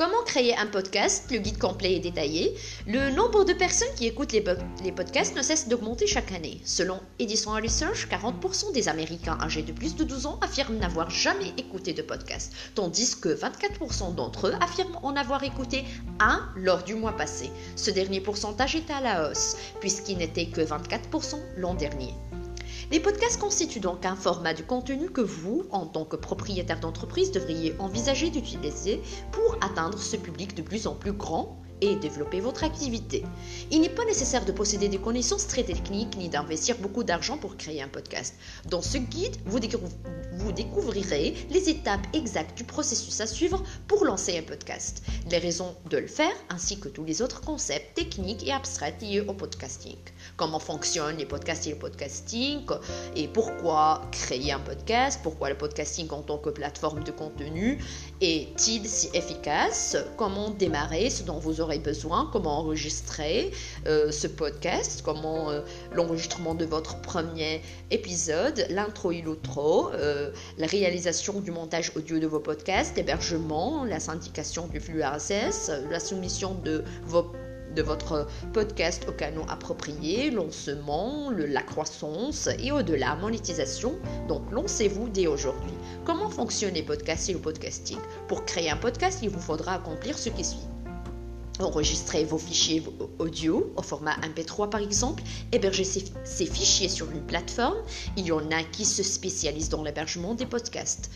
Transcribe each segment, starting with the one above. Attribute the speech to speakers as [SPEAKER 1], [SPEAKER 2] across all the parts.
[SPEAKER 1] Comment créer un podcast Le guide complet et détaillé. Le nombre de personnes qui écoutent les, podcasts ne cesse d'augmenter chaque année. Selon Edison Research, 40% des Américains âgés de plus de 12 ans affirment n'avoir jamais écouté de podcast, tandis que 24% d'entre eux affirment en avoir écouté un lors du mois passé. Ce dernier pourcentage est à la hausse, puisqu'il n'était que 24% l'an dernier. Les podcasts constituent donc un format de contenu que vous, en tant que propriétaire d'entreprise, devriez envisager d'utiliser pour atteindre ce public de plus en plus grand et développer votre activité. Il n'est pas nécessaire de posséder des connaissances très techniques ni d'investir beaucoup d'argent pour créer un podcast. Dans ce guide, vous, découvrirez les étapes exactes du processus à suivre pour lancer un podcast, les raisons de le faire ainsi que tous les autres concepts techniques et abstraits liés au podcasting. Comment fonctionnent les podcasts et le podcasting et pourquoi créer un podcast, pourquoi le podcasting en tant que plateforme de contenu est-il si efficace, comment démarrer ce dont vous aurez besoin, comment enregistrer euh, ce podcast, comment euh, l'enregistrement de votre premier épisode, l'intro et l'outro, euh, la réalisation du montage audio de vos podcasts, l'hébergement, la syndication du flux RSS, la soumission de vos de votre podcast au canon approprié, lancement, la croissance et au-delà, monétisation. Donc lancez-vous dès aujourd'hui. Comment fonctionnent les podcasts et le podcasting? Pour créer un podcast, il vous faudra accomplir ce qui suit. Enregistrer vos fichiers audio au format MP3 par exemple, héberger ces, fichiers sur une plateforme. Il y en a qui se spécialisent dans l'hébergement des podcasts.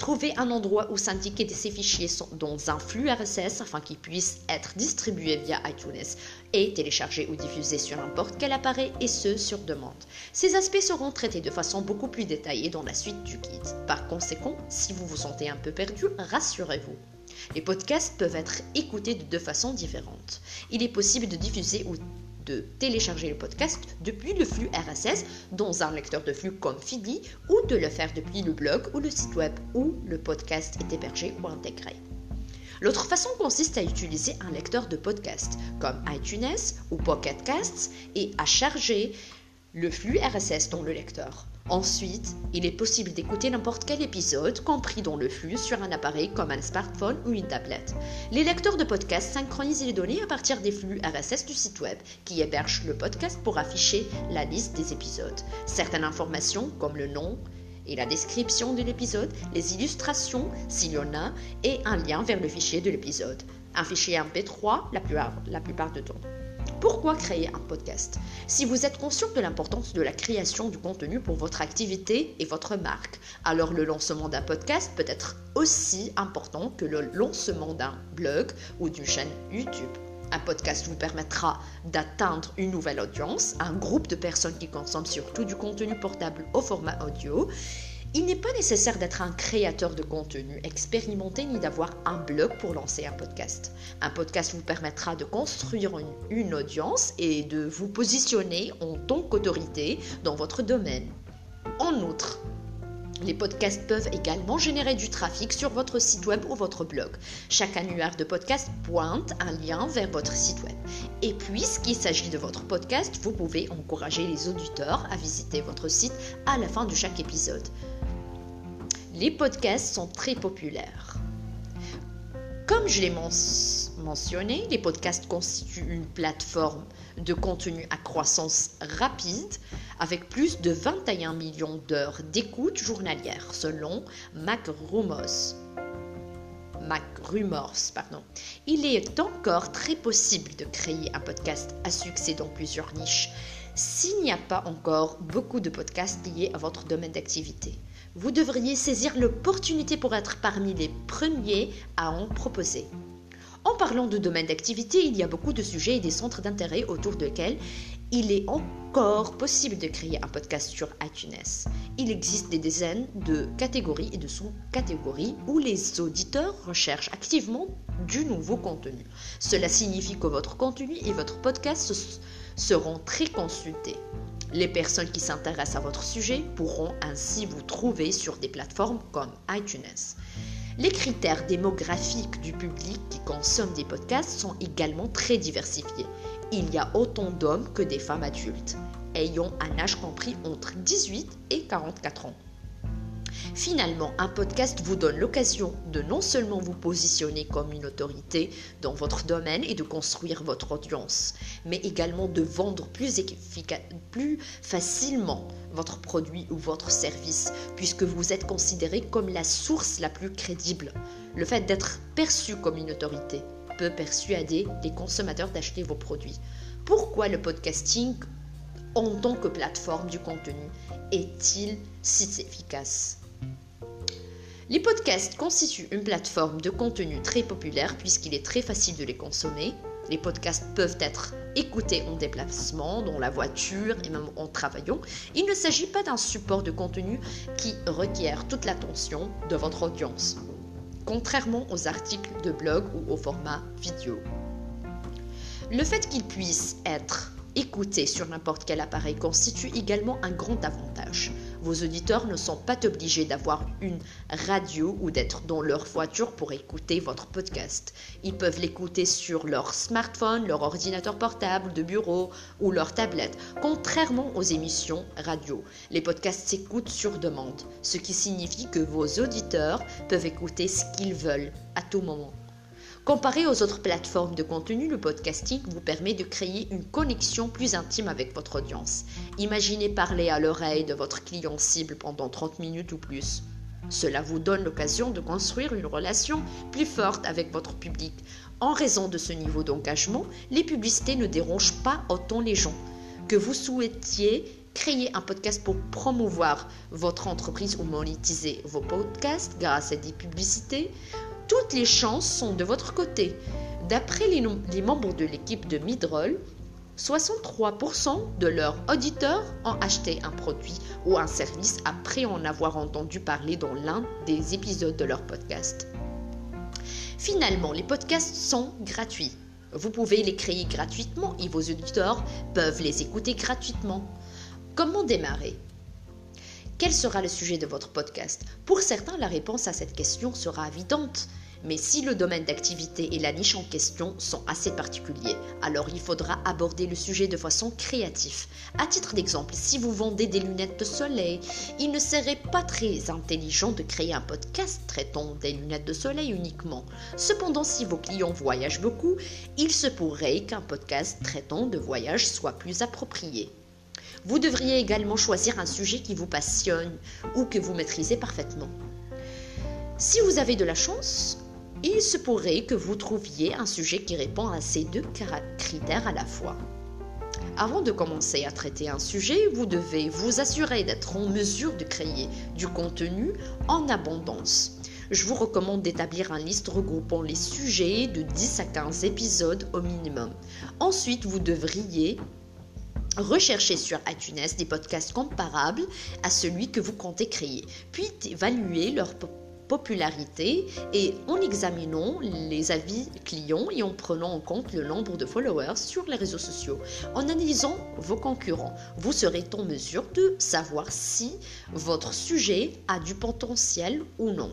[SPEAKER 1] Trouver un endroit où s'indiquer ces fichiers dans un flux RSS afin qu'ils puissent être distribués via iTunes et téléchargés ou diffusés sur n'importe quel appareil et ce sur demande. Ces aspects seront traités de façon beaucoup plus détaillée dans la suite du guide. Par conséquent, si vous vous sentez un peu perdu, rassurez-vous. Les podcasts peuvent être écoutés de deux façons différentes. Il est possible de diffuser ou de télécharger le podcast depuis le flux RSS dans un lecteur de flux comme Feedly ou de le faire depuis le blog ou le site web où le podcast est hébergé ou intégré. L'autre façon consiste à utiliser un lecteur de podcast comme iTunes ou Pocket Casts et à charger le flux RSS dans le lecteur. Ensuite, il est possible d'écouter n'importe quel épisode, compris dans le flux, sur un appareil comme un smartphone ou une tablette. Les lecteurs de podcast synchronisent les données à partir des flux RSS du site web, qui héberge le podcast pour afficher la liste des épisodes. Certaines informations, comme le nom, et la description de l'épisode, les illustrations s'il y en a, et un lien vers le fichier de l'épisode. Un fichier MP3 la plupart, la plupart du temps. Pourquoi créer un podcast? Si vous êtes conscient de l'importance de la création du contenu pour votre activité et votre marque, alors le lancement d'un podcast peut être aussi important que le lancement d'un blog ou d'une chaîne YouTube. Un podcast vous permettra d'atteindre une nouvelle audience, un groupe de personnes qui consomment surtout du contenu portable au format audio il n'est pas nécessaire d'être un créateur de contenu expérimenté ni d'avoir un blog pour lancer un podcast. Un podcast vous permettra de construire une, audience et de vous positionner en tant qu'autorité dans votre domaine. En outre, les podcasts peuvent également générer du trafic sur votre site web ou votre blog. Chaque annuaire de podcast pointe un lien vers votre site web. Et puisqu'il s'agit de votre podcast, vous pouvez encourager les auditeurs à visiter votre site à la fin de chaque épisode. Les podcasts sont très populaires. Comme je l'ai mentionné, les podcasts constituent une plateforme de contenu à croissance rapide avec plus de 21 millions d'heures d'écoute journalière selon MacRumors. MacRumors, pardon. Il est encore très possible de créer un podcast à succès dans plusieurs niches s'il n'y a pas encore beaucoup de podcasts liés à votre domaine d'activité vous devriez saisir l'opportunité pour être parmi les premiers à en proposer. En parlant de domaine d'activité, il y a beaucoup de sujets et des centres d'intérêt autour desquels il est encore possible de créer un podcast sur iTunes. Il existe des dizaines de catégories et de sous-catégories où les auditeurs recherchent activement du nouveau contenu. Cela signifie que votre contenu et votre podcast seront très consultés. Les personnes qui s'intéressent à votre sujet pourront ainsi vous trouver sur des plateformes comme iTunes. Les critères démographiques du public qui consomme des podcasts sont également très diversifiés. Il y a autant d'hommes que des femmes adultes, ayant un âge compris entre 18 et 44 ans. Finalement, un podcast vous donne l'occasion de non seulement vous positionner comme une autorité dans votre domaine et de construire votre audience, mais également de vendre plus, plus facilement votre produit ou votre service, puisque vous êtes considéré comme la source la plus crédible. Le fait d'être perçu comme une autorité peut persuader les consommateurs d'acheter vos produits. Pourquoi le podcasting en tant que plateforme du contenu est-il si efficace? Les podcasts constituent une plateforme de contenu très populaire puisqu'il est très facile de les consommer. Les podcasts peuvent être écoutés en déplacement, dans la voiture et même en travaillant. Il ne s'agit pas d'un support de contenu qui requiert toute l'attention de votre audience, contrairement aux articles de blog ou au format vidéo. Le fait qu'ils puissent être écoutés sur n'importe quel appareil constitue également un grand avantage. Vos auditeurs ne sont pas obligés d'avoir une radio ou d'être dans leur voiture pour écouter votre podcast. Ils peuvent l'écouter sur leur smartphone, leur ordinateur portable de bureau ou leur tablette. Contrairement aux émissions radio, les podcasts s'écoutent sur demande, ce qui signifie que vos auditeurs peuvent écouter ce qu'ils veulent à tout moment. Comparé aux autres plateformes de contenu, le podcasting vous permet de créer une connexion plus intime avec votre audience. Imaginez parler à l'oreille de votre client cible pendant 30 minutes ou plus. Cela vous donne l'occasion de construire une relation plus forte avec votre public. En raison de ce niveau d'engagement, les publicités ne dérangent pas autant les gens. Que vous souhaitiez créer un podcast pour promouvoir votre entreprise ou monétiser vos podcasts grâce à des publicités, toutes les chances sont de votre côté. D'après les, membres de l'équipe de Midroll, 63% de leurs auditeurs ont acheté un produit ou un service après en avoir entendu parler dans l'un des épisodes de leur podcast. Finalement, les podcasts sont gratuits. Vous pouvez les créer gratuitement et vos auditeurs peuvent les écouter gratuitement. Comment démarrer? Quel sera le sujet de votre podcast? Pour certains, la réponse à cette question sera évidente. Mais si le domaine d'activité et la niche en question sont assez particuliers, alors il faudra aborder le sujet de façon créative. À titre d'exemple, si vous vendez des lunettes de soleil, il ne serait pas très intelligent de créer un podcast traitant des lunettes de soleil uniquement. Cependant, si vos clients voyagent beaucoup, il se pourrait qu'un podcast traitant de voyage soit plus approprié. Vous devriez également choisir un sujet qui vous passionne ou que vous maîtrisez parfaitement. Si vous avez de la chance, il se pourrait que vous trouviez un sujet qui répond à ces deux critères à la fois. Avant de commencer à traiter un sujet, vous devez vous assurer d'être en mesure de créer du contenu en abondance. Je vous recommande d'établir une liste regroupant les sujets de 10 à 15 épisodes au minimum. Ensuite, vous devriez Recherchez sur iTunes des podcasts comparables à celui que vous comptez créer, puis évaluez leur popularité et en examinant les avis clients et en prenant en compte le nombre de followers sur les réseaux sociaux. En analysant vos concurrents, vous serez en mesure de savoir si votre sujet a du potentiel ou non.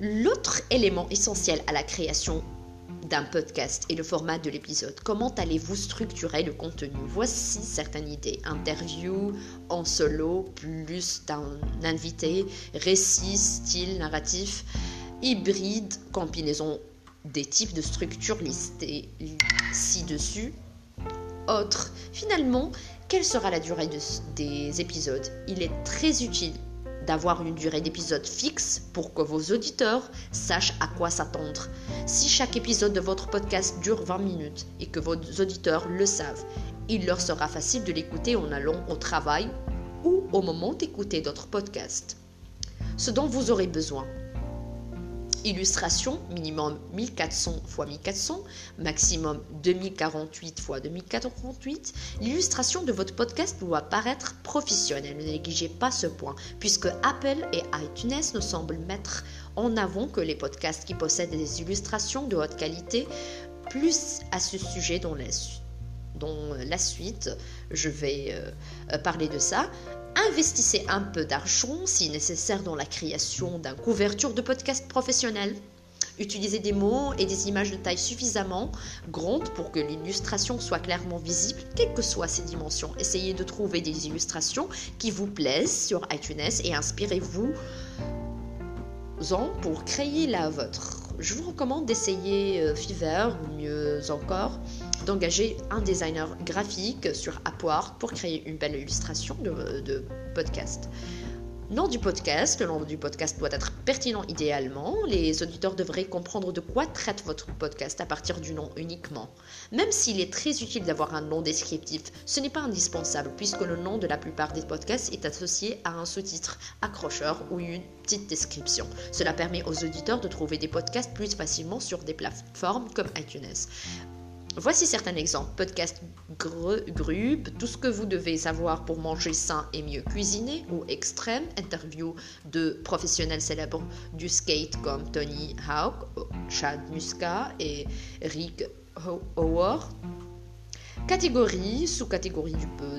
[SPEAKER 1] L'autre élément essentiel à la création d'un podcast et le format de l'épisode. Comment allez-vous structurer le contenu? Voici certaines idées. Interview en solo, plus d'un invité, récit, style, narratif, hybride, combinaison des types de structures listées ci-dessus. Autre. Finalement, quelle sera la durée des épisodes? Il est très utile d'avoir une durée d'épisode fixe pour que vos auditeurs sachent à quoi s'attendre. Si chaque épisode de votre podcast dure 20 minutes et que vos auditeurs le savent, il leur sera facile de l'écouter en allant au travail ou au moment d'écouter d'autres podcasts. Ce dont vous aurez besoin, Illustration, minimum 1400 x 1400, maximum 2048 x 2048. L'illustration de votre podcast doit paraître professionnelle. Ne négligez pas ce point, puisque Apple et iTunes nous semblent mettre en avant que les podcasts qui possèdent des illustrations de haute qualité, plus à ce sujet dans la, suite, je vais euh, parler de ça. Investissez un peu d'argent si nécessaire dans la création d'une couverture de podcast professionnel, Utilisez des mots et des images de taille suffisamment grande pour que l'illustration soit clairement visible, quelles que soient ses dimensions. Essayez de trouver des illustrations qui vous plaisent sur iTunes et inspirez-vous en pour créer la vôtre. Je vous recommande d'essayer euh, Fiverr ou mieux encore d'engager un designer graphique sur Upwork pour créer une belle illustration de, de podcast. Nom du podcast. Le nom du podcast doit être pertinent idéalement. Les auditeurs devraient comprendre de quoi traite votre podcast à partir du nom uniquement. Même s'il est très utile d'avoir un nom descriptif, ce n'est pas indispensable puisque le nom de la plupart des podcasts est associé à un sous-titre, accrocheur ou une petite description. Cela permet aux auditeurs de trouver des podcasts plus facilement sur des plateformes comme iTunes. Voici certains exemples. Podcast Grub, tout ce que vous devez savoir pour manger sain et mieux cuisiner, ou Extrême, interview de professionnels célèbres du skate comme Tony Hawk, Chad Muska et Rick Howard. Catégories, sous-catégories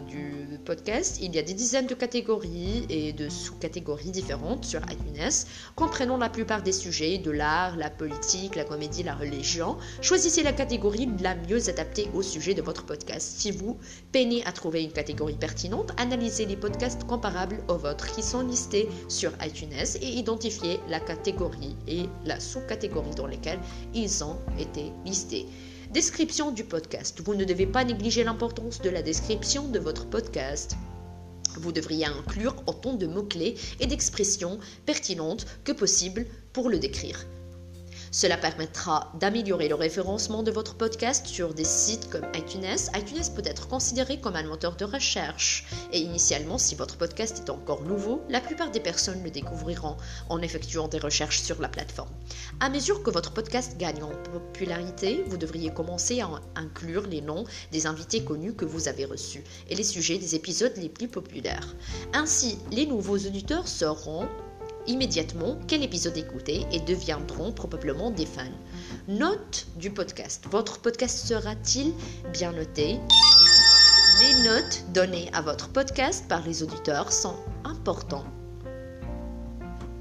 [SPEAKER 1] du, podcast, il y a des dizaines de catégories et de sous-catégories différentes sur iTunes, comprenant la plupart des sujets de l'art, la politique, la comédie, la religion. Choisissez la catégorie la mieux adaptée au sujet de votre podcast. Si vous peinez à trouver une catégorie pertinente, analysez les podcasts comparables aux vôtres qui sont listés sur iTunes et identifiez la catégorie et la sous-catégorie dans lesquelles ils ont été listés. Description du podcast. Vous ne devez pas négliger l'importance de la description de votre podcast. Vous devriez inclure autant de mots-clés et d'expressions pertinentes que possible pour le décrire. Cela permettra d'améliorer le référencement de votre podcast sur des sites comme iTunes. iTunes peut être considéré comme un moteur de recherche. Et initialement, si votre podcast est encore nouveau, la plupart des personnes le découvriront en effectuant des recherches sur la plateforme. À mesure que votre podcast gagne en popularité, vous devriez commencer à inclure les noms des invités connus que vous avez reçus et les sujets des épisodes les plus populaires. Ainsi, les nouveaux auditeurs seront immédiatement quel épisode écouter et deviendront probablement des fans. Note du podcast. Votre podcast sera-t-il bien noté? Les notes données à votre podcast par les auditeurs sont importantes.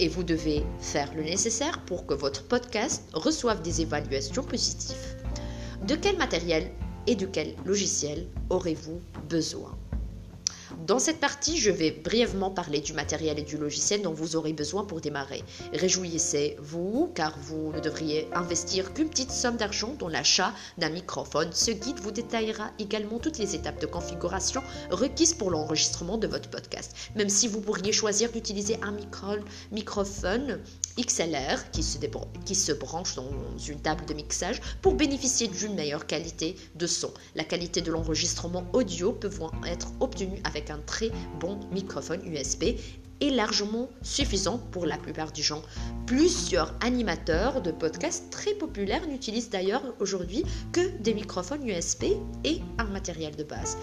[SPEAKER 1] Et vous devez faire le nécessaire pour que votre podcast reçoive des évaluations positives. De quel matériel et de quel logiciel aurez-vous besoin? Dans cette partie, je vais brièvement parler du matériel et du logiciel dont vous aurez besoin pour démarrer. Réjouissez-vous car vous ne devriez investir qu'une petite somme d'argent dans l'achat d'un microphone. Ce guide vous détaillera également toutes les étapes de configuration requises pour l'enregistrement de votre podcast. Même si vous pourriez choisir d'utiliser un microphone XLR qui se, qui se branche dans une table de mixage pour bénéficier d'une meilleure qualité de son. La qualité de l'enregistrement audio peut être obtenue avec un très bon microphone USB est largement suffisant pour la plupart des gens. Plusieurs animateurs de podcasts très populaires n'utilisent d'ailleurs aujourd'hui que des microphones USB et un matériel de base.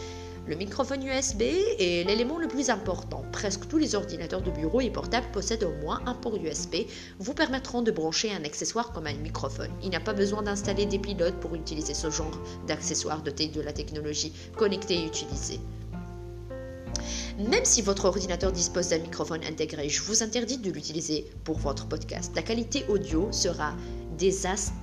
[SPEAKER 1] Le microphone USB est l'élément le plus important. Presque tous les ordinateurs de bureau et portables possèdent au moins un port USB, vous permettront de brancher un accessoire comme un microphone. Il n'y a pas besoin d'installer des pilotes pour utiliser ce genre d'accessoire doté de la technologie connectée et utilisée. Même si votre ordinateur dispose d'un microphone intégré, je vous interdis de l'utiliser pour votre podcast. La qualité audio sera désastreuse.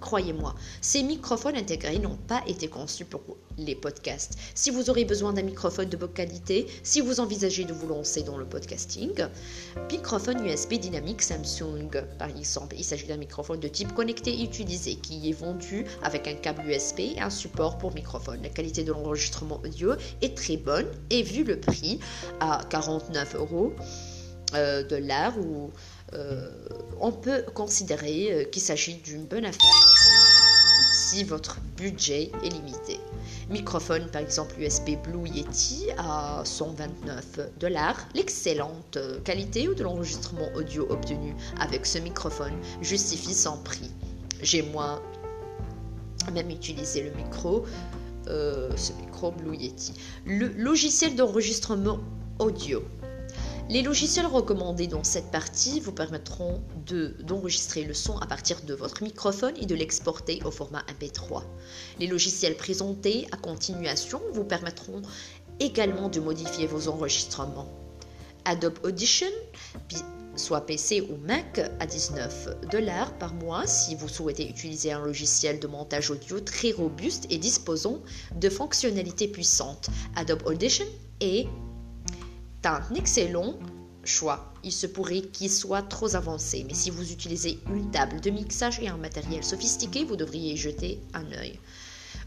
[SPEAKER 1] Croyez-moi, ces microphones intégrés n'ont pas été conçus pour les podcasts. Si vous aurez besoin d'un microphone de bonne qualité, si vous envisagez de vous lancer dans le podcasting, microphone USB dynamique Samsung par exemple. Il s'agit d'un microphone de type connecté utilisé qui est vendu avec un câble USB et un support pour microphone. La qualité de l'enregistrement audio est très bonne et vu le prix à 49 euros euh, de l'art ou euh, on peut considérer euh, qu'il s'agit d'une bonne affaire si votre budget est limité. Microphone par exemple USB Blue Yeti à 129 dollars. L'excellente qualité de l'enregistrement audio obtenu avec ce microphone justifie son prix. J'ai moi même utilisé le micro, euh, ce micro Blue Yeti. Le logiciel d'enregistrement audio les logiciels recommandés dans cette partie vous permettront d'enregistrer le son à partir de votre microphone et de l'exporter au format MP3. Les logiciels présentés à continuation vous permettront également de modifier vos enregistrements. Adobe Audition, soit PC ou Mac, à 19 dollars par mois si vous souhaitez utiliser un logiciel de montage audio très robuste et disposant de fonctionnalités puissantes. Adobe Audition est un excellent choix. Il se pourrait qu'il soit trop avancé, mais si vous utilisez une table de mixage et un matériel sophistiqué, vous devriez jeter un œil.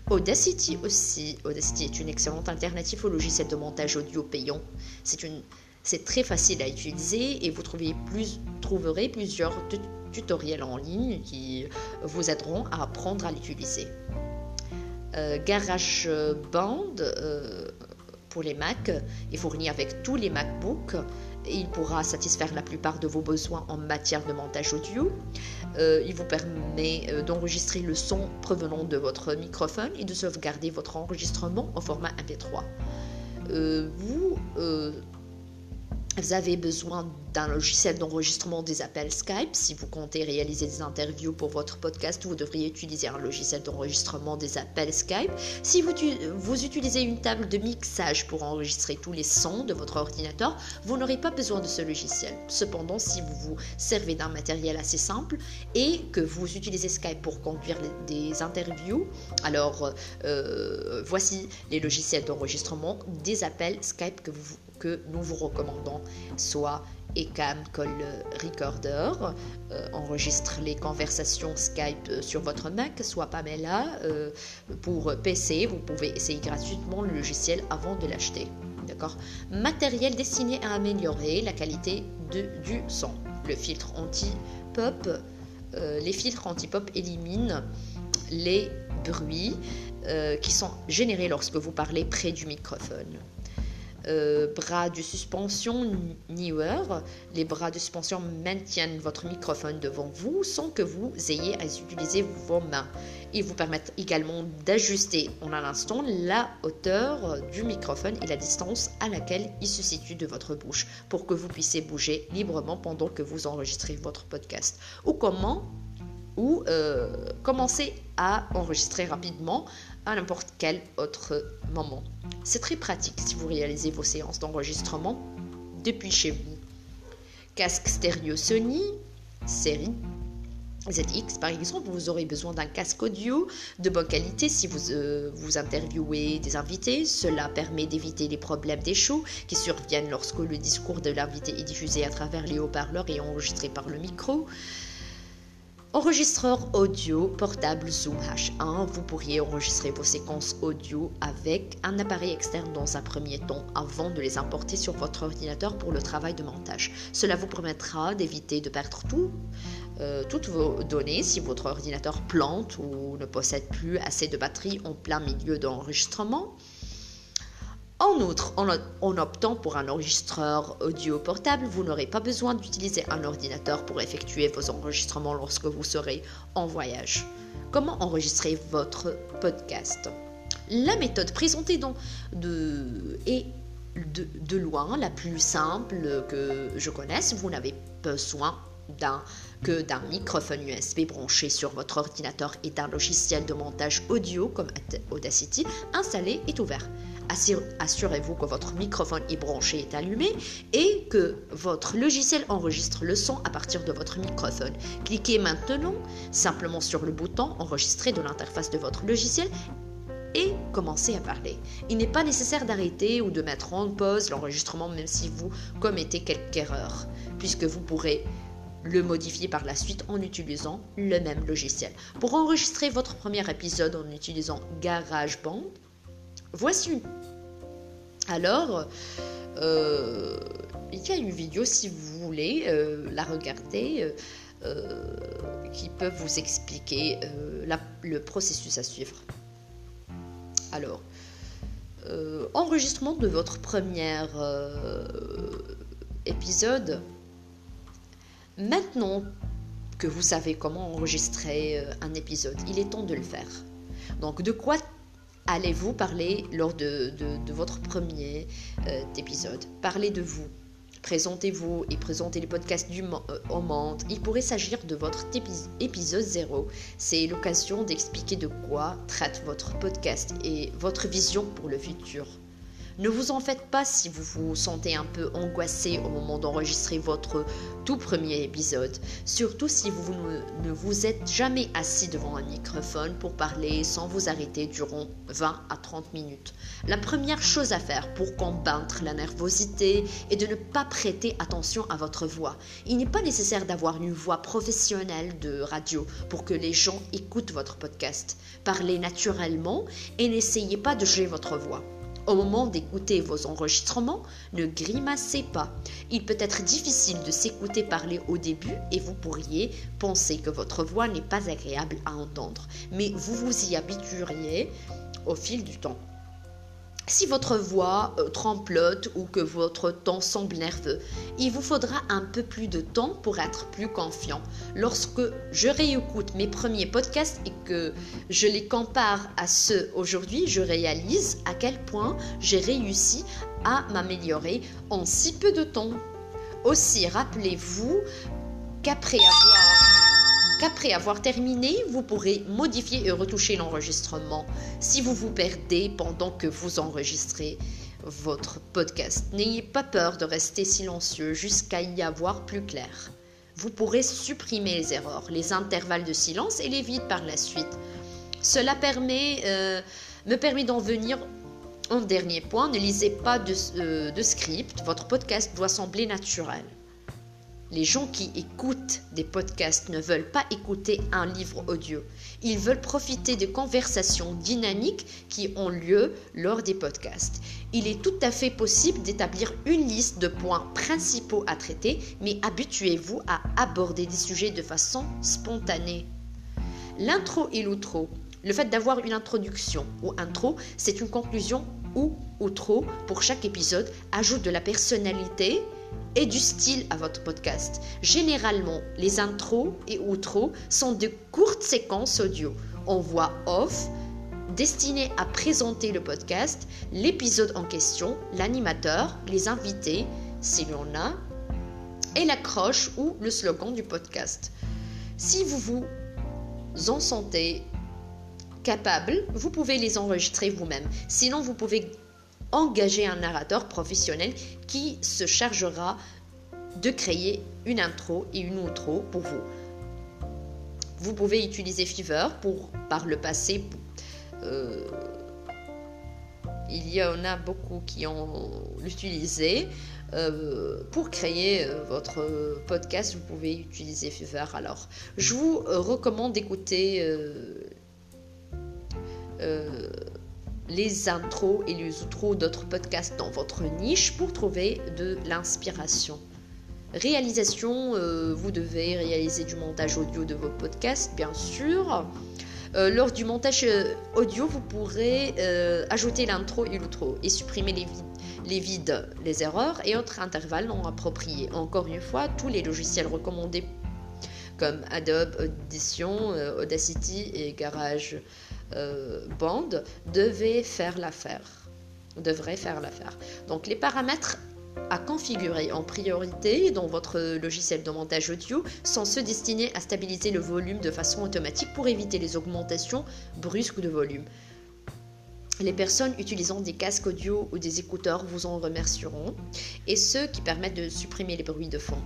[SPEAKER 1] Audacity aussi. Audacity est une excellente alternative au logiciel de montage audio payant. C'est une c'est très facile à utiliser et vous plus, trouverez plusieurs tutoriels en ligne qui vous aideront à apprendre à l'utiliser. Euh, GarageBand euh, pour les Mac est fourni avec tous les MacBooks il pourra satisfaire la plupart de vos besoins en matière de montage audio. Euh, il vous permet d'enregistrer le son provenant de votre microphone et de sauvegarder votre enregistrement au format MP3. vous vous avez besoin d'un logiciel d'enregistrement des appels Skype. Si vous comptez réaliser des interviews pour votre podcast, vous devriez utiliser un logiciel d'enregistrement des appels Skype. Si vous, utilisez une table de mixage pour enregistrer tous les sons de votre ordinateur, vous n'aurez pas besoin de ce logiciel. Cependant, si vous vous servez d'un matériel assez simple et que vous utilisez Skype pour conduire des interviews, alors euh, voici les logiciels d'enregistrement des appels Skype que vous nous vous recommandons, soit Ecam Call Recorder, euh, enregistre les conversations Skype euh, sur votre Mac, soit Pamela euh, pour PC. Vous pouvez essayer gratuitement le logiciel avant de l'acheter. D'accord? Matériel destiné à améliorer la qualité du son. Le filtre anti-pop. les filtres anti-pop éliminent les bruits qui sont générés lorsque vous parlez près du microphone. Euh, bras de suspension newer. Les bras de suspension maintiennent votre microphone devant vous sans que vous ayez à utiliser vos mains. Ils vous permettent également d'ajuster en un instant la hauteur du microphone et la distance à laquelle il se situe de votre bouche pour que vous puissiez bouger librement pendant que vous enregistrez votre podcast. Ou comment ou euh, commencer à enregistrer rapidement à n'importe quel autre moment. C'est très pratique si vous réalisez vos séances d'enregistrement depuis chez vous. Casque stéréo Sony, série ZX par exemple, vous aurez besoin d'un casque audio de bonne qualité si vous, euh, vous interviewez des invités. Cela permet d'éviter les problèmes d'écho qui surviennent lorsque le discours de l'invité est diffusé à travers les haut-parleurs et enregistré par le micro. Enregistreur audio portable Zoom H1, vous pourriez enregistrer vos séquences audio avec un appareil externe dans un premier temps avant de les importer sur votre ordinateur pour le travail de montage. Cela vous permettra d'éviter de perdre tout, euh, toutes vos données si votre ordinateur plante ou ne possède plus assez de batterie en plein milieu d'enregistrement. En outre, en, optant pour un enregistreur audio portable, vous n'aurez pas besoin d'utiliser un ordinateur pour effectuer vos enregistrements lorsque vous serez en voyage. Comment enregistrer votre podcast? La méthode présentée dans de, est de, loin la plus simple que je connaisse. Vous n'avez besoin que d'un microphone USB branché sur votre ordinateur et d'un logiciel de montage audio comme Audacity installé et ouvert assurez-vous que votre microphone est branché et allumé et que votre logiciel enregistre le son à partir de votre microphone. Cliquez maintenant simplement sur le bouton enregistrer de l'interface de votre logiciel et commencez à parler. Il n'est pas nécessaire d'arrêter ou de mettre en pause l'enregistrement même si vous commettez quelque erreur, puisque vous pourrez le modifier par la suite en utilisant le même logiciel. Pour enregistrer votre premier épisode en utilisant GarageBand, Voici Alors, euh, il y a une vidéo si vous voulez euh, la regarder euh, qui peut vous expliquer le processus à suivre. Alors, enregistrement de votre premier épisode. Maintenant que vous savez comment enregistrer un épisode, il est temps de le faire. Donc, de quoi allez-vous parler lors de, votre premier euh, épisode Parlez de vous? Présentez-vous et présentez les podcasts euh, au monde. Il pourrait s'agir de votre épisode 0. C'est l'occasion d'expliquer de quoi traite votre podcast et votre vision pour le futur. Ne vous en faites pas si vous vous sentez un peu angoissé au moment d'enregistrer votre tout premier épisode, surtout si vous ne vous êtes jamais assis devant un microphone pour parler sans vous arrêter durant 20 à 30 minutes. La première chose à faire pour combattre la nervosité est de ne pas prêter attention à votre voix. Il n'est pas nécessaire d'avoir une voix professionnelle de radio pour que les gens écoutent votre podcast. Parlez naturellement et n'essayez pas de jouer votre voix. Au moment d'écouter vos enregistrements, ne grimacez pas. Il peut être difficile de s'écouter parler au début et vous pourriez penser que votre voix n'est pas agréable à entendre, mais vous vous y habitueriez au fil du temps. Si votre voix euh, tremplote ou que votre ton semble nerveux, il vous faudra un peu plus de temps pour être plus confiant. Lorsque je réécoute mes premiers podcasts et que je les compare à ceux aujourd'hui, je réalise à quel point j'ai réussi à m'améliorer en si peu de temps. Aussi, rappelez-vous qu'après avoir qu'après avoir terminé, vous pourrez modifier et retoucher l'enregistrement si vous vous perdez pendant que vous enregistrez votre podcast. N'ayez pas peur de rester silencieux jusqu'à y avoir plus clair. Vous pourrez supprimer les erreurs, les intervalles de silence et les vides par la suite. Cela euh, me permet d'en venir en dernier point. Ne lisez pas euh, de script. Votre podcast doit sembler naturel. Les gens qui écoutent des podcasts ne veulent pas écouter un livre audio. Ils veulent profiter de conversations dynamiques qui ont lieu lors des podcasts. Il est tout à fait possible d'établir une liste de points principaux à traiter, mais habituez-vous à aborder des sujets de façon spontanée. L'intro et l'outro. Le fait d'avoir une introduction ou intro, c'est une conclusion ou outro pour chaque épisode, ajoute de la personnalité, et du style à votre podcast. Généralement, les intros et outros sont de courtes séquences audio en voix off destinées à présenter le podcast, l'épisode en question, l'animateur, les invités, s'il y en a, et l'accroche ou le slogan du podcast. Si vous vous en sentez capable, vous pouvez les enregistrer vous-même. Sinon, vous pouvez engager un narrateur professionnel qui se chargera de créer une intro et une outro pour vous. Vous pouvez utiliser Fiverr pour, par le passé, euh, il y en a beaucoup qui ont utilisé. Euh, pour créer euh, votre podcast, vous pouvez utiliser Fiverr. Alors, je vous recommande d'écouter les intros et les outros d'autres podcasts dans votre niche pour trouver de l'inspiration. Réalisation, euh, vous devez réaliser du montage audio de vos podcasts, bien sûr. Euh, lors du montage euh, audio, vous pourrez ajouter l'intro et l'outro et supprimer les, les vides, les erreurs et autres intervalles non appropriés. Encore une fois, tous les logiciels recommandés comme Adobe Audition, Audacity et Garage euh, bande devait faire l'affaire. Devrait faire l'affaire. Donc les paramètres à configurer en priorité dans votre logiciel de montage audio sont ceux destinés à stabiliser le volume de façon automatique pour éviter les augmentations brusques de volume. Les personnes utilisant des casques audio ou des écouteurs vous en remercieront et ceux qui permettent de supprimer les bruits de fond.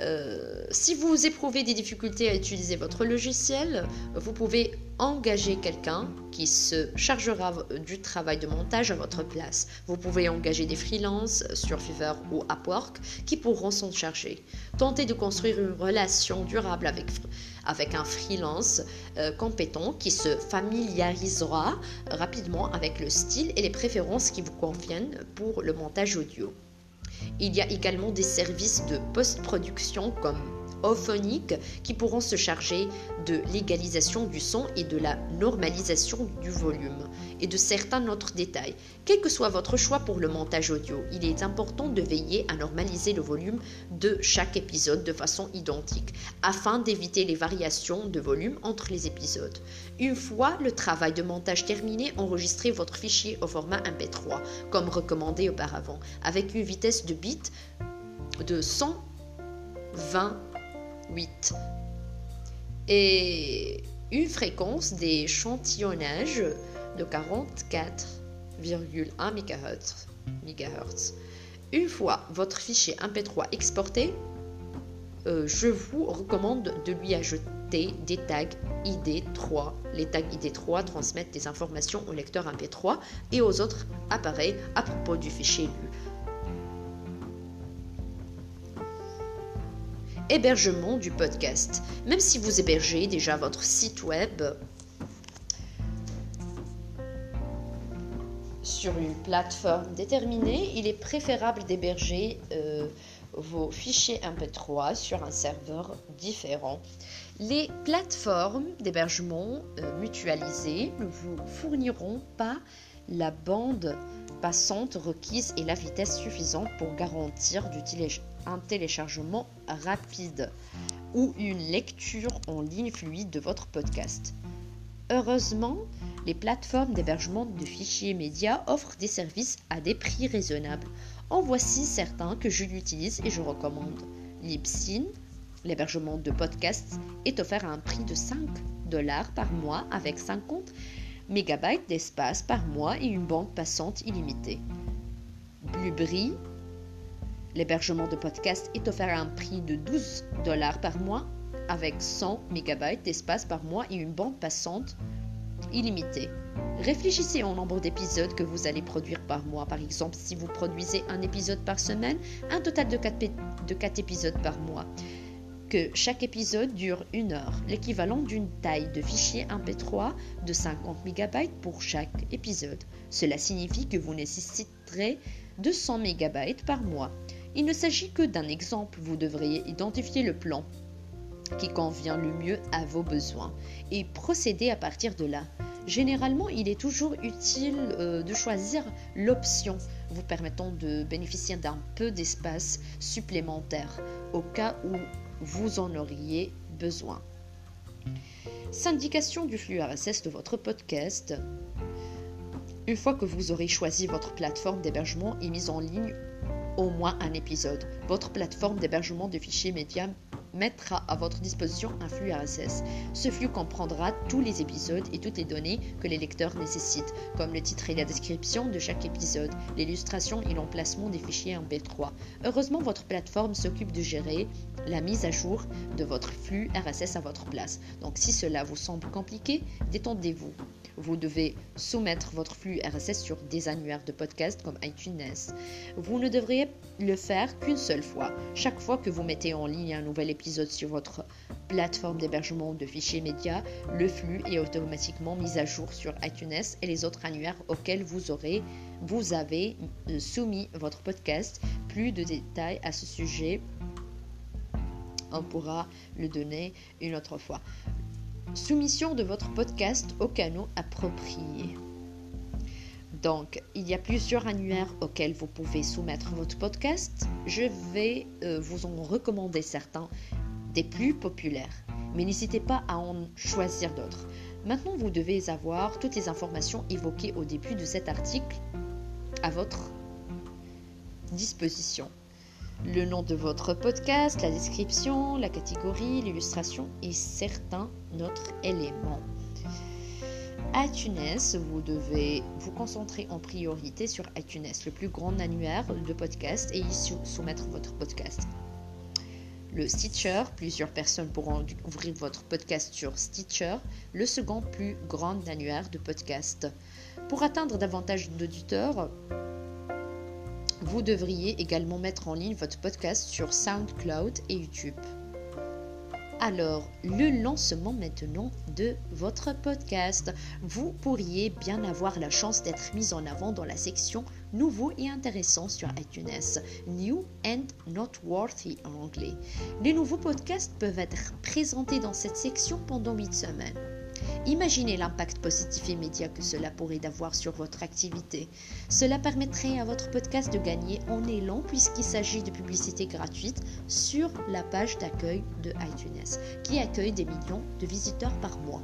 [SPEAKER 1] Euh, si vous éprouvez des difficultés à utiliser votre logiciel, vous pouvez engager quelqu'un qui se chargera du travail de montage à votre place. Vous pouvez engager des freelances sur Fiverr ou Upwork qui pourront s'en charger. Tentez de construire une relation durable avec, un freelance euh, compétent qui se familiarisera rapidement avec le style et les préférences qui vous conviennent pour le montage audio. Il y a également des services de post-production comme Ophonic qui pourront se charger de l'égalisation du son et de la normalisation du volume et de certains autres détails. Quel que soit votre choix pour le montage audio, il est important de veiller à normaliser le volume de chaque épisode de façon identique afin d'éviter les variations de volume entre les épisodes. Une fois le travail de montage terminé, enregistrez votre fichier au format MP3 comme recommandé auparavant avec une vitesse de bits de 120 8. Et une fréquence d'échantillonnage de 44,1 MHz. MHz. Une fois votre fichier MP3 exporté, euh, je vous recommande de lui ajouter des tags ID3. Les tags ID3 transmettent des informations au lecteur MP3 et aux autres appareils à propos du fichier lu. Hébergement du podcast. Même si vous hébergez déjà votre site web sur une plateforme déterminée, il est préférable d'héberger euh, vos fichiers MP3 sur un serveur différent. Les plateformes d'hébergement euh, mutualisées ne vous fourniront pas la bande passante requise et la vitesse suffisante pour garantir un téléchargement rapide ou une lecture en ligne fluide de votre podcast. Heureusement, les plateformes d'hébergement de fichiers médias offrent des services à des prix raisonnables. En voici certains que je l'utilise et je recommande. Libsyn, l'hébergement de podcasts, est offert à un prix de 5 dollars par mois avec 50 MB d'espace par mois et une bande passante illimitée. Blueberry, l'hébergement de podcasts, est offert à un prix de 12 dollars par mois avec 100 MB d'espace par mois et une bande passante illimitée. Réfléchissez au nombre d'épisodes que vous allez produire par mois. Par exemple, si vous produisez un épisode par semaine, un total de 4, de épisodes par mois. Que chaque épisode dure une heure, l'équivalent d'une taille de fichier MP3 de 50 MB pour chaque épisode. Cela signifie que vous nécessiterez 200 MB par mois. Il ne s'agit que d'un exemple, vous devriez identifier le plan qui convient le mieux à vos besoins et procéder à partir de là. Généralement, il est toujours utile euh, de choisir l'option vous permettant de bénéficier d'un peu d'espace supplémentaire au cas où vous en auriez besoin. Syndication du flux RSS de votre podcast. Une fois que vous aurez choisi votre plateforme d'hébergement et mise en ligne au moins un épisode, votre plateforme d'hébergement de fichiers médias mettra à votre disposition un flux RSS. Ce flux comprendra tous les épisodes et toutes les données que les lecteurs nécessitent, comme le titre et la description de chaque épisode, l'illustration et l'emplacement des fichiers en B3. Heureusement, votre plateforme s'occupe de gérer la mise à jour de votre flux RSS à votre place. Donc si cela vous semble compliqué, détendez-vous. Vous devez soumettre votre flux RSS sur des annuaires de podcast comme iTunes. Vous ne devriez le faire qu'une seule fois. Chaque fois que vous mettez en ligne un nouvel épisode sur votre plateforme d'hébergement de fichiers médias, le flux est automatiquement mis à jour sur iTunes et les autres annuaires auxquels vous aurez vous avez euh, soumis votre podcast. Plus de détails à ce sujet, on pourra le donner une autre fois. Soumission de votre podcast au canot approprié. Donc, il y a plusieurs annuaires auxquels vous pouvez soumettre votre podcast. Je vais euh, vous en recommander certains des plus populaires, mais n'hésitez pas à en choisir d'autres. Maintenant, vous devez avoir toutes les informations évoquées au début de cet article à votre disposition. Le nom de votre podcast, la description, la catégorie, l'illustration et certains autres éléments iTunes, vous devez vous concentrer en priorité sur iTunes, le plus grand annuaire de podcast, et y soumettre votre podcast. Le Stitcher, plusieurs personnes pourront découvrir votre podcast sur Stitcher, le second plus grand annuaire de podcast. Pour atteindre davantage d'auditeurs, vous devriez également mettre en ligne votre podcast sur SoundCloud et YouTube. Alors, le lancement maintenant de votre podcast. Vous pourriez bien avoir la chance d'être mis en avant dans la section Nouveau et intéressant sur iTunes, New and Noteworthy en anglais. Les nouveaux podcasts peuvent être présentés dans cette section pendant 8 semaines. Imaginez l'impact positif immédiat que cela pourrait avoir sur votre activité. Cela permettrait à votre podcast de gagner en élan puisqu'il s'agit de publicité gratuite sur la page d'accueil de iTunes, qui accueille des millions de visiteurs par mois.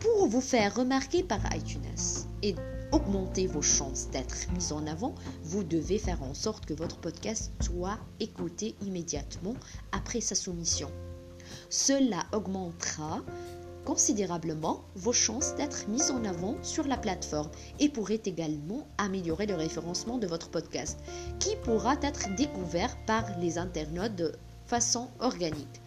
[SPEAKER 1] Pour vous faire remarquer par iTunes et augmenter vos chances d'être mis en avant, vous devez faire en sorte que votre podcast soit écouté immédiatement après sa soumission. Cela augmentera considérablement vos chances d'être mis en avant sur la plateforme et pourrait également améliorer le référencement de votre podcast qui pourra être découvert par les internautes de façon organique.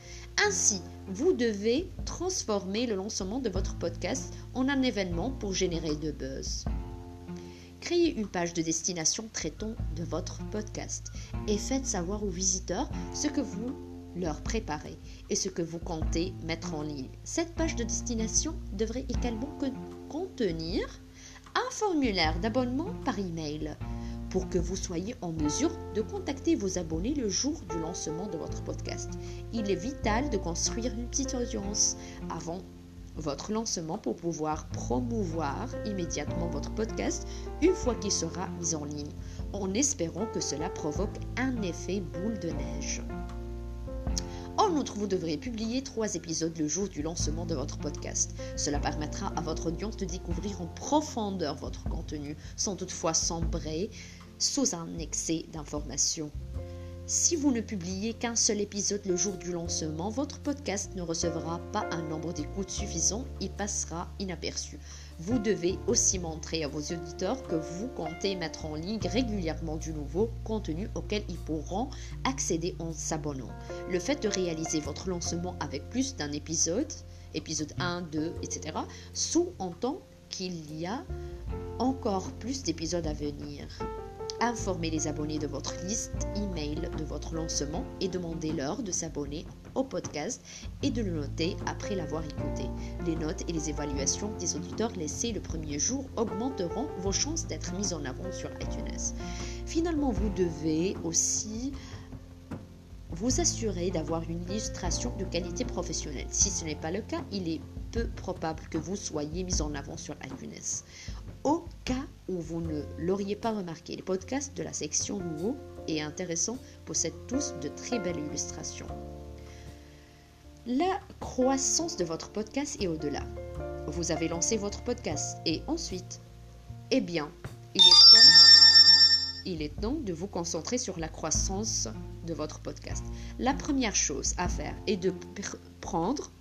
[SPEAKER 1] Ainsi, vous devez transformer le lancement de votre podcast en un événement pour générer de buzz. Créez une page de destination traitant de votre podcast et faites savoir aux visiteurs ce que vous leur préparez et ce que vous comptez mettre en ligne. Cette page de destination devrait également contenir un formulaire d'abonnement par email pour que vous soyez en mesure de contacter vos abonnés le jour du lancement de votre podcast. Il est vital de construire une petite audience avant votre lancement pour pouvoir promouvoir immédiatement votre podcast une fois qu'il sera mis en ligne, en espérant que cela provoque un effet boule de neige. En outre, vous devrez publier trois épisodes le jour du lancement de votre podcast. Cela permettra à votre audience de découvrir en profondeur votre contenu, sans toutefois sombrer sous un excès d'informations. Si vous ne publiez qu'un seul épisode le jour du lancement, votre podcast ne recevra pas un nombre d'écoutes suffisant et passera inaperçu. Vous devez aussi montrer à vos auditeurs que vous comptez mettre en ligne régulièrement du nouveau contenu auquel ils pourront accéder en s'abonnant. Le fait de réaliser votre lancement avec plus d'un épisode, épisode 1, 2, etc., sous-entend qu'il y a encore plus d'épisodes à venir. Informez les abonnés de votre liste email de votre lancement et demandez-leur de s'abonner au podcast et de le noter après l'avoir écouté. Les notes et les évaluations des auditeurs laissés le premier jour augmenteront vos chances d'être mis en avant sur iTunes. Finalement, vous devez aussi vous assurer d'avoir une illustration de qualité professionnelle. Si ce n'est pas le cas, il est peu probable que vous soyez mis en avant sur iTunes. Au cas où vous ne l'auriez pas remarqué, les podcasts de la section Nouveau et intéressants possèdent tous de très belles illustrations. La croissance de votre podcast est au-delà. Vous avez lancé votre podcast et ensuite, eh bien, il est temps, il est temps de vous concentrer sur la croissance de votre podcast. La première chose à faire est de prendre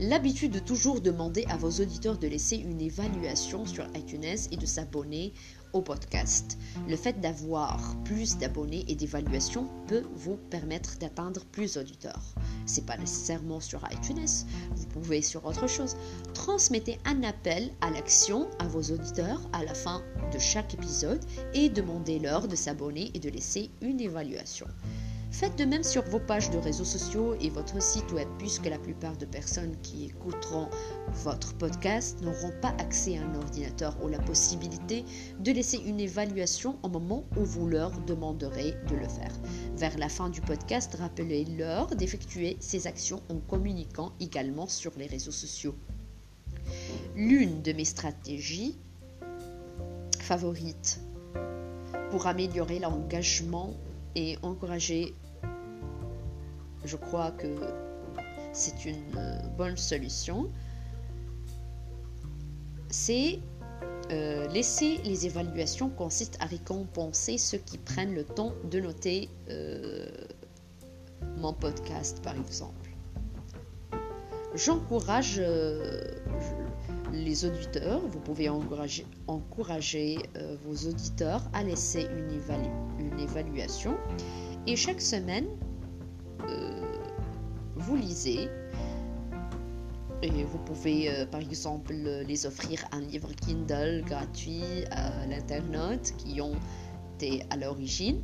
[SPEAKER 1] l'habitude de toujours demander à vos auditeurs de laisser une évaluation sur iTunes et de s'abonner au podcast. Le fait d'avoir plus d'abonnés et d'évaluations peut vous permettre d'atteindre plus d'auditeurs. C'est pas nécessairement sur iTunes, vous pouvez sur autre chose. Transmettez un appel à l'action à vos auditeurs à la fin de chaque épisode et demandez-leur de s'abonner et de laisser une évaluation. Faites de même sur vos pages de réseaux sociaux et votre site web, puisque la plupart de personnes qui écouteront votre podcast n'auront pas accès à un ordinateur ou la possibilité de laisser une évaluation au moment où vous leur demanderez de le faire. Vers la fin du podcast, rappelez-leur d'effectuer ces actions en communiquant également sur les réseaux sociaux. L'une de mes stratégies favorites pour améliorer l'engagement et encourager. Je crois que c'est une euh, bonne solution. C'est euh, laisser les évaluations consiste à récompenser ceux qui prennent le temps de noter euh, mon podcast, par exemple. J'encourage les auditeurs, vous pouvez encourager, euh, vos auditeurs à laisser une, évaluation. Et chaque semaine, euh, vous lisez. Et vous pouvez, euh, par exemple, les offrir un livre Kindle gratuit à l'internet qui ont été à l'origine.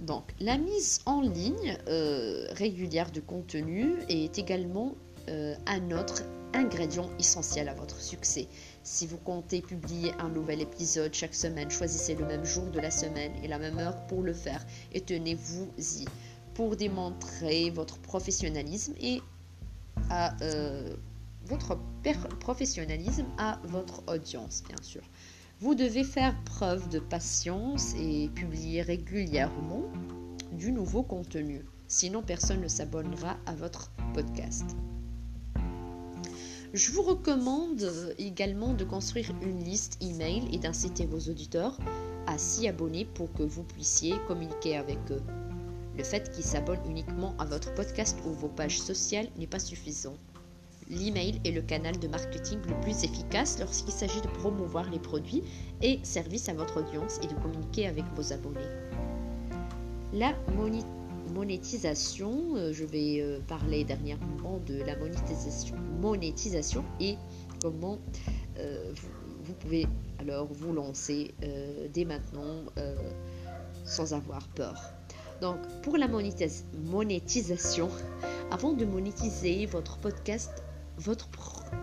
[SPEAKER 1] Donc, la mise en ligne régulière de contenu est également euh, un autre ingrédient essentiel à votre succès. Si vous comptez publier un nouvel épisode chaque semaine, choisissez le même jour de la semaine et la même heure pour le faire et tenez-vous-y pour démontrer votre professionnalisme et à euh, votre professionnalisme à votre audience, bien sûr. Vous devez faire preuve de patience et publier régulièrement du nouveau contenu. Sinon, personne ne s'abonnera à votre podcast. Je vous recommande également de construire une liste email et d'inciter vos auditeurs à s'y abonner pour que vous puissiez communiquer avec eux. Le fait qu'ils s'abonnent uniquement à votre podcast ou vos pages sociales n'est pas suffisant. L'email est le canal de marketing le plus efficace lorsqu'il s'agit de promouvoir les produits et services à votre audience et de communiquer avec vos abonnés. La monétisation, euh, je vais euh, parler dernièrement de la monétisation, monétisation et comment euh, vous, pouvez alors vous lancer dès maintenant sans avoir peur. Donc pour la monétisation, avant de monétiser votre podcast, votre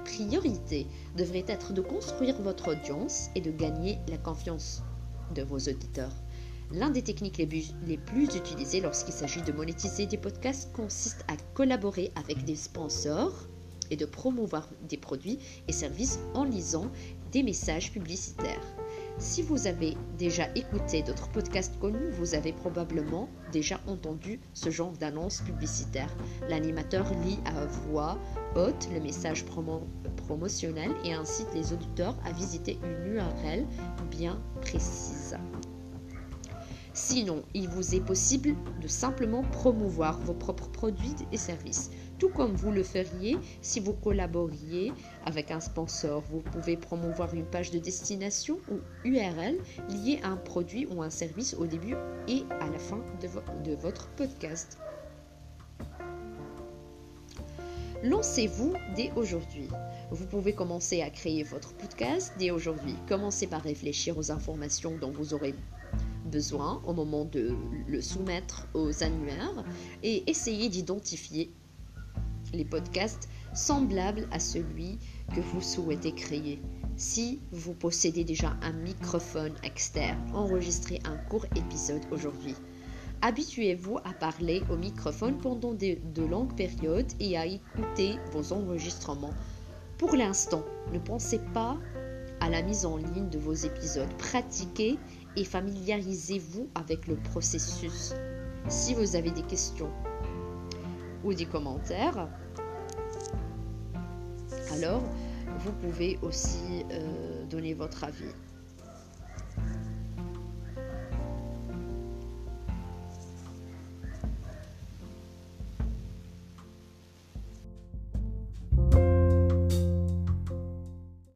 [SPEAKER 1] priorité devrait être de construire votre audience et de gagner la confiance de vos auditeurs. L'un des techniques les plus, utilisées lorsqu'il s'agit de monétiser des podcasts consiste à collaborer avec des sponsors et de promouvoir des produits et services en lisant des messages publicitaires. Si vous avez déjà écouté d'autres podcasts connus, vous avez probablement déjà entendu ce genre d'annonce publicitaire. L'animateur lit à voix haute le message promotionnel et incite les auditeurs à visiter une URL bien précise. Sinon, il vous est possible de simplement promouvoir vos propres produits et services, tout comme vous le feriez si vous collaboriez avec un sponsor. Vous pouvez promouvoir une page de destination ou URL liée à un produit ou un service au début et à la fin de, votre podcast. Lancez-vous dès aujourd'hui. Vous pouvez commencer à créer votre podcast dès aujourd'hui. Commencez par réfléchir aux informations dont vous aurez besoin au moment de le soumettre aux annuaires et essayer d'identifier les podcasts semblables à celui que vous souhaitez créer. Si vous possédez déjà un microphone externe, enregistrez un court épisode aujourd'hui. Habituez-vous à parler au microphone pendant de, de, longues périodes et à écouter vos enregistrements. Pour l'instant, ne pensez pas à la mise en ligne de vos épisodes. Pratiquez familiarisez-vous avec le processus. Si vous avez des questions ou des commentaires, alors vous pouvez aussi euh, donner votre avis.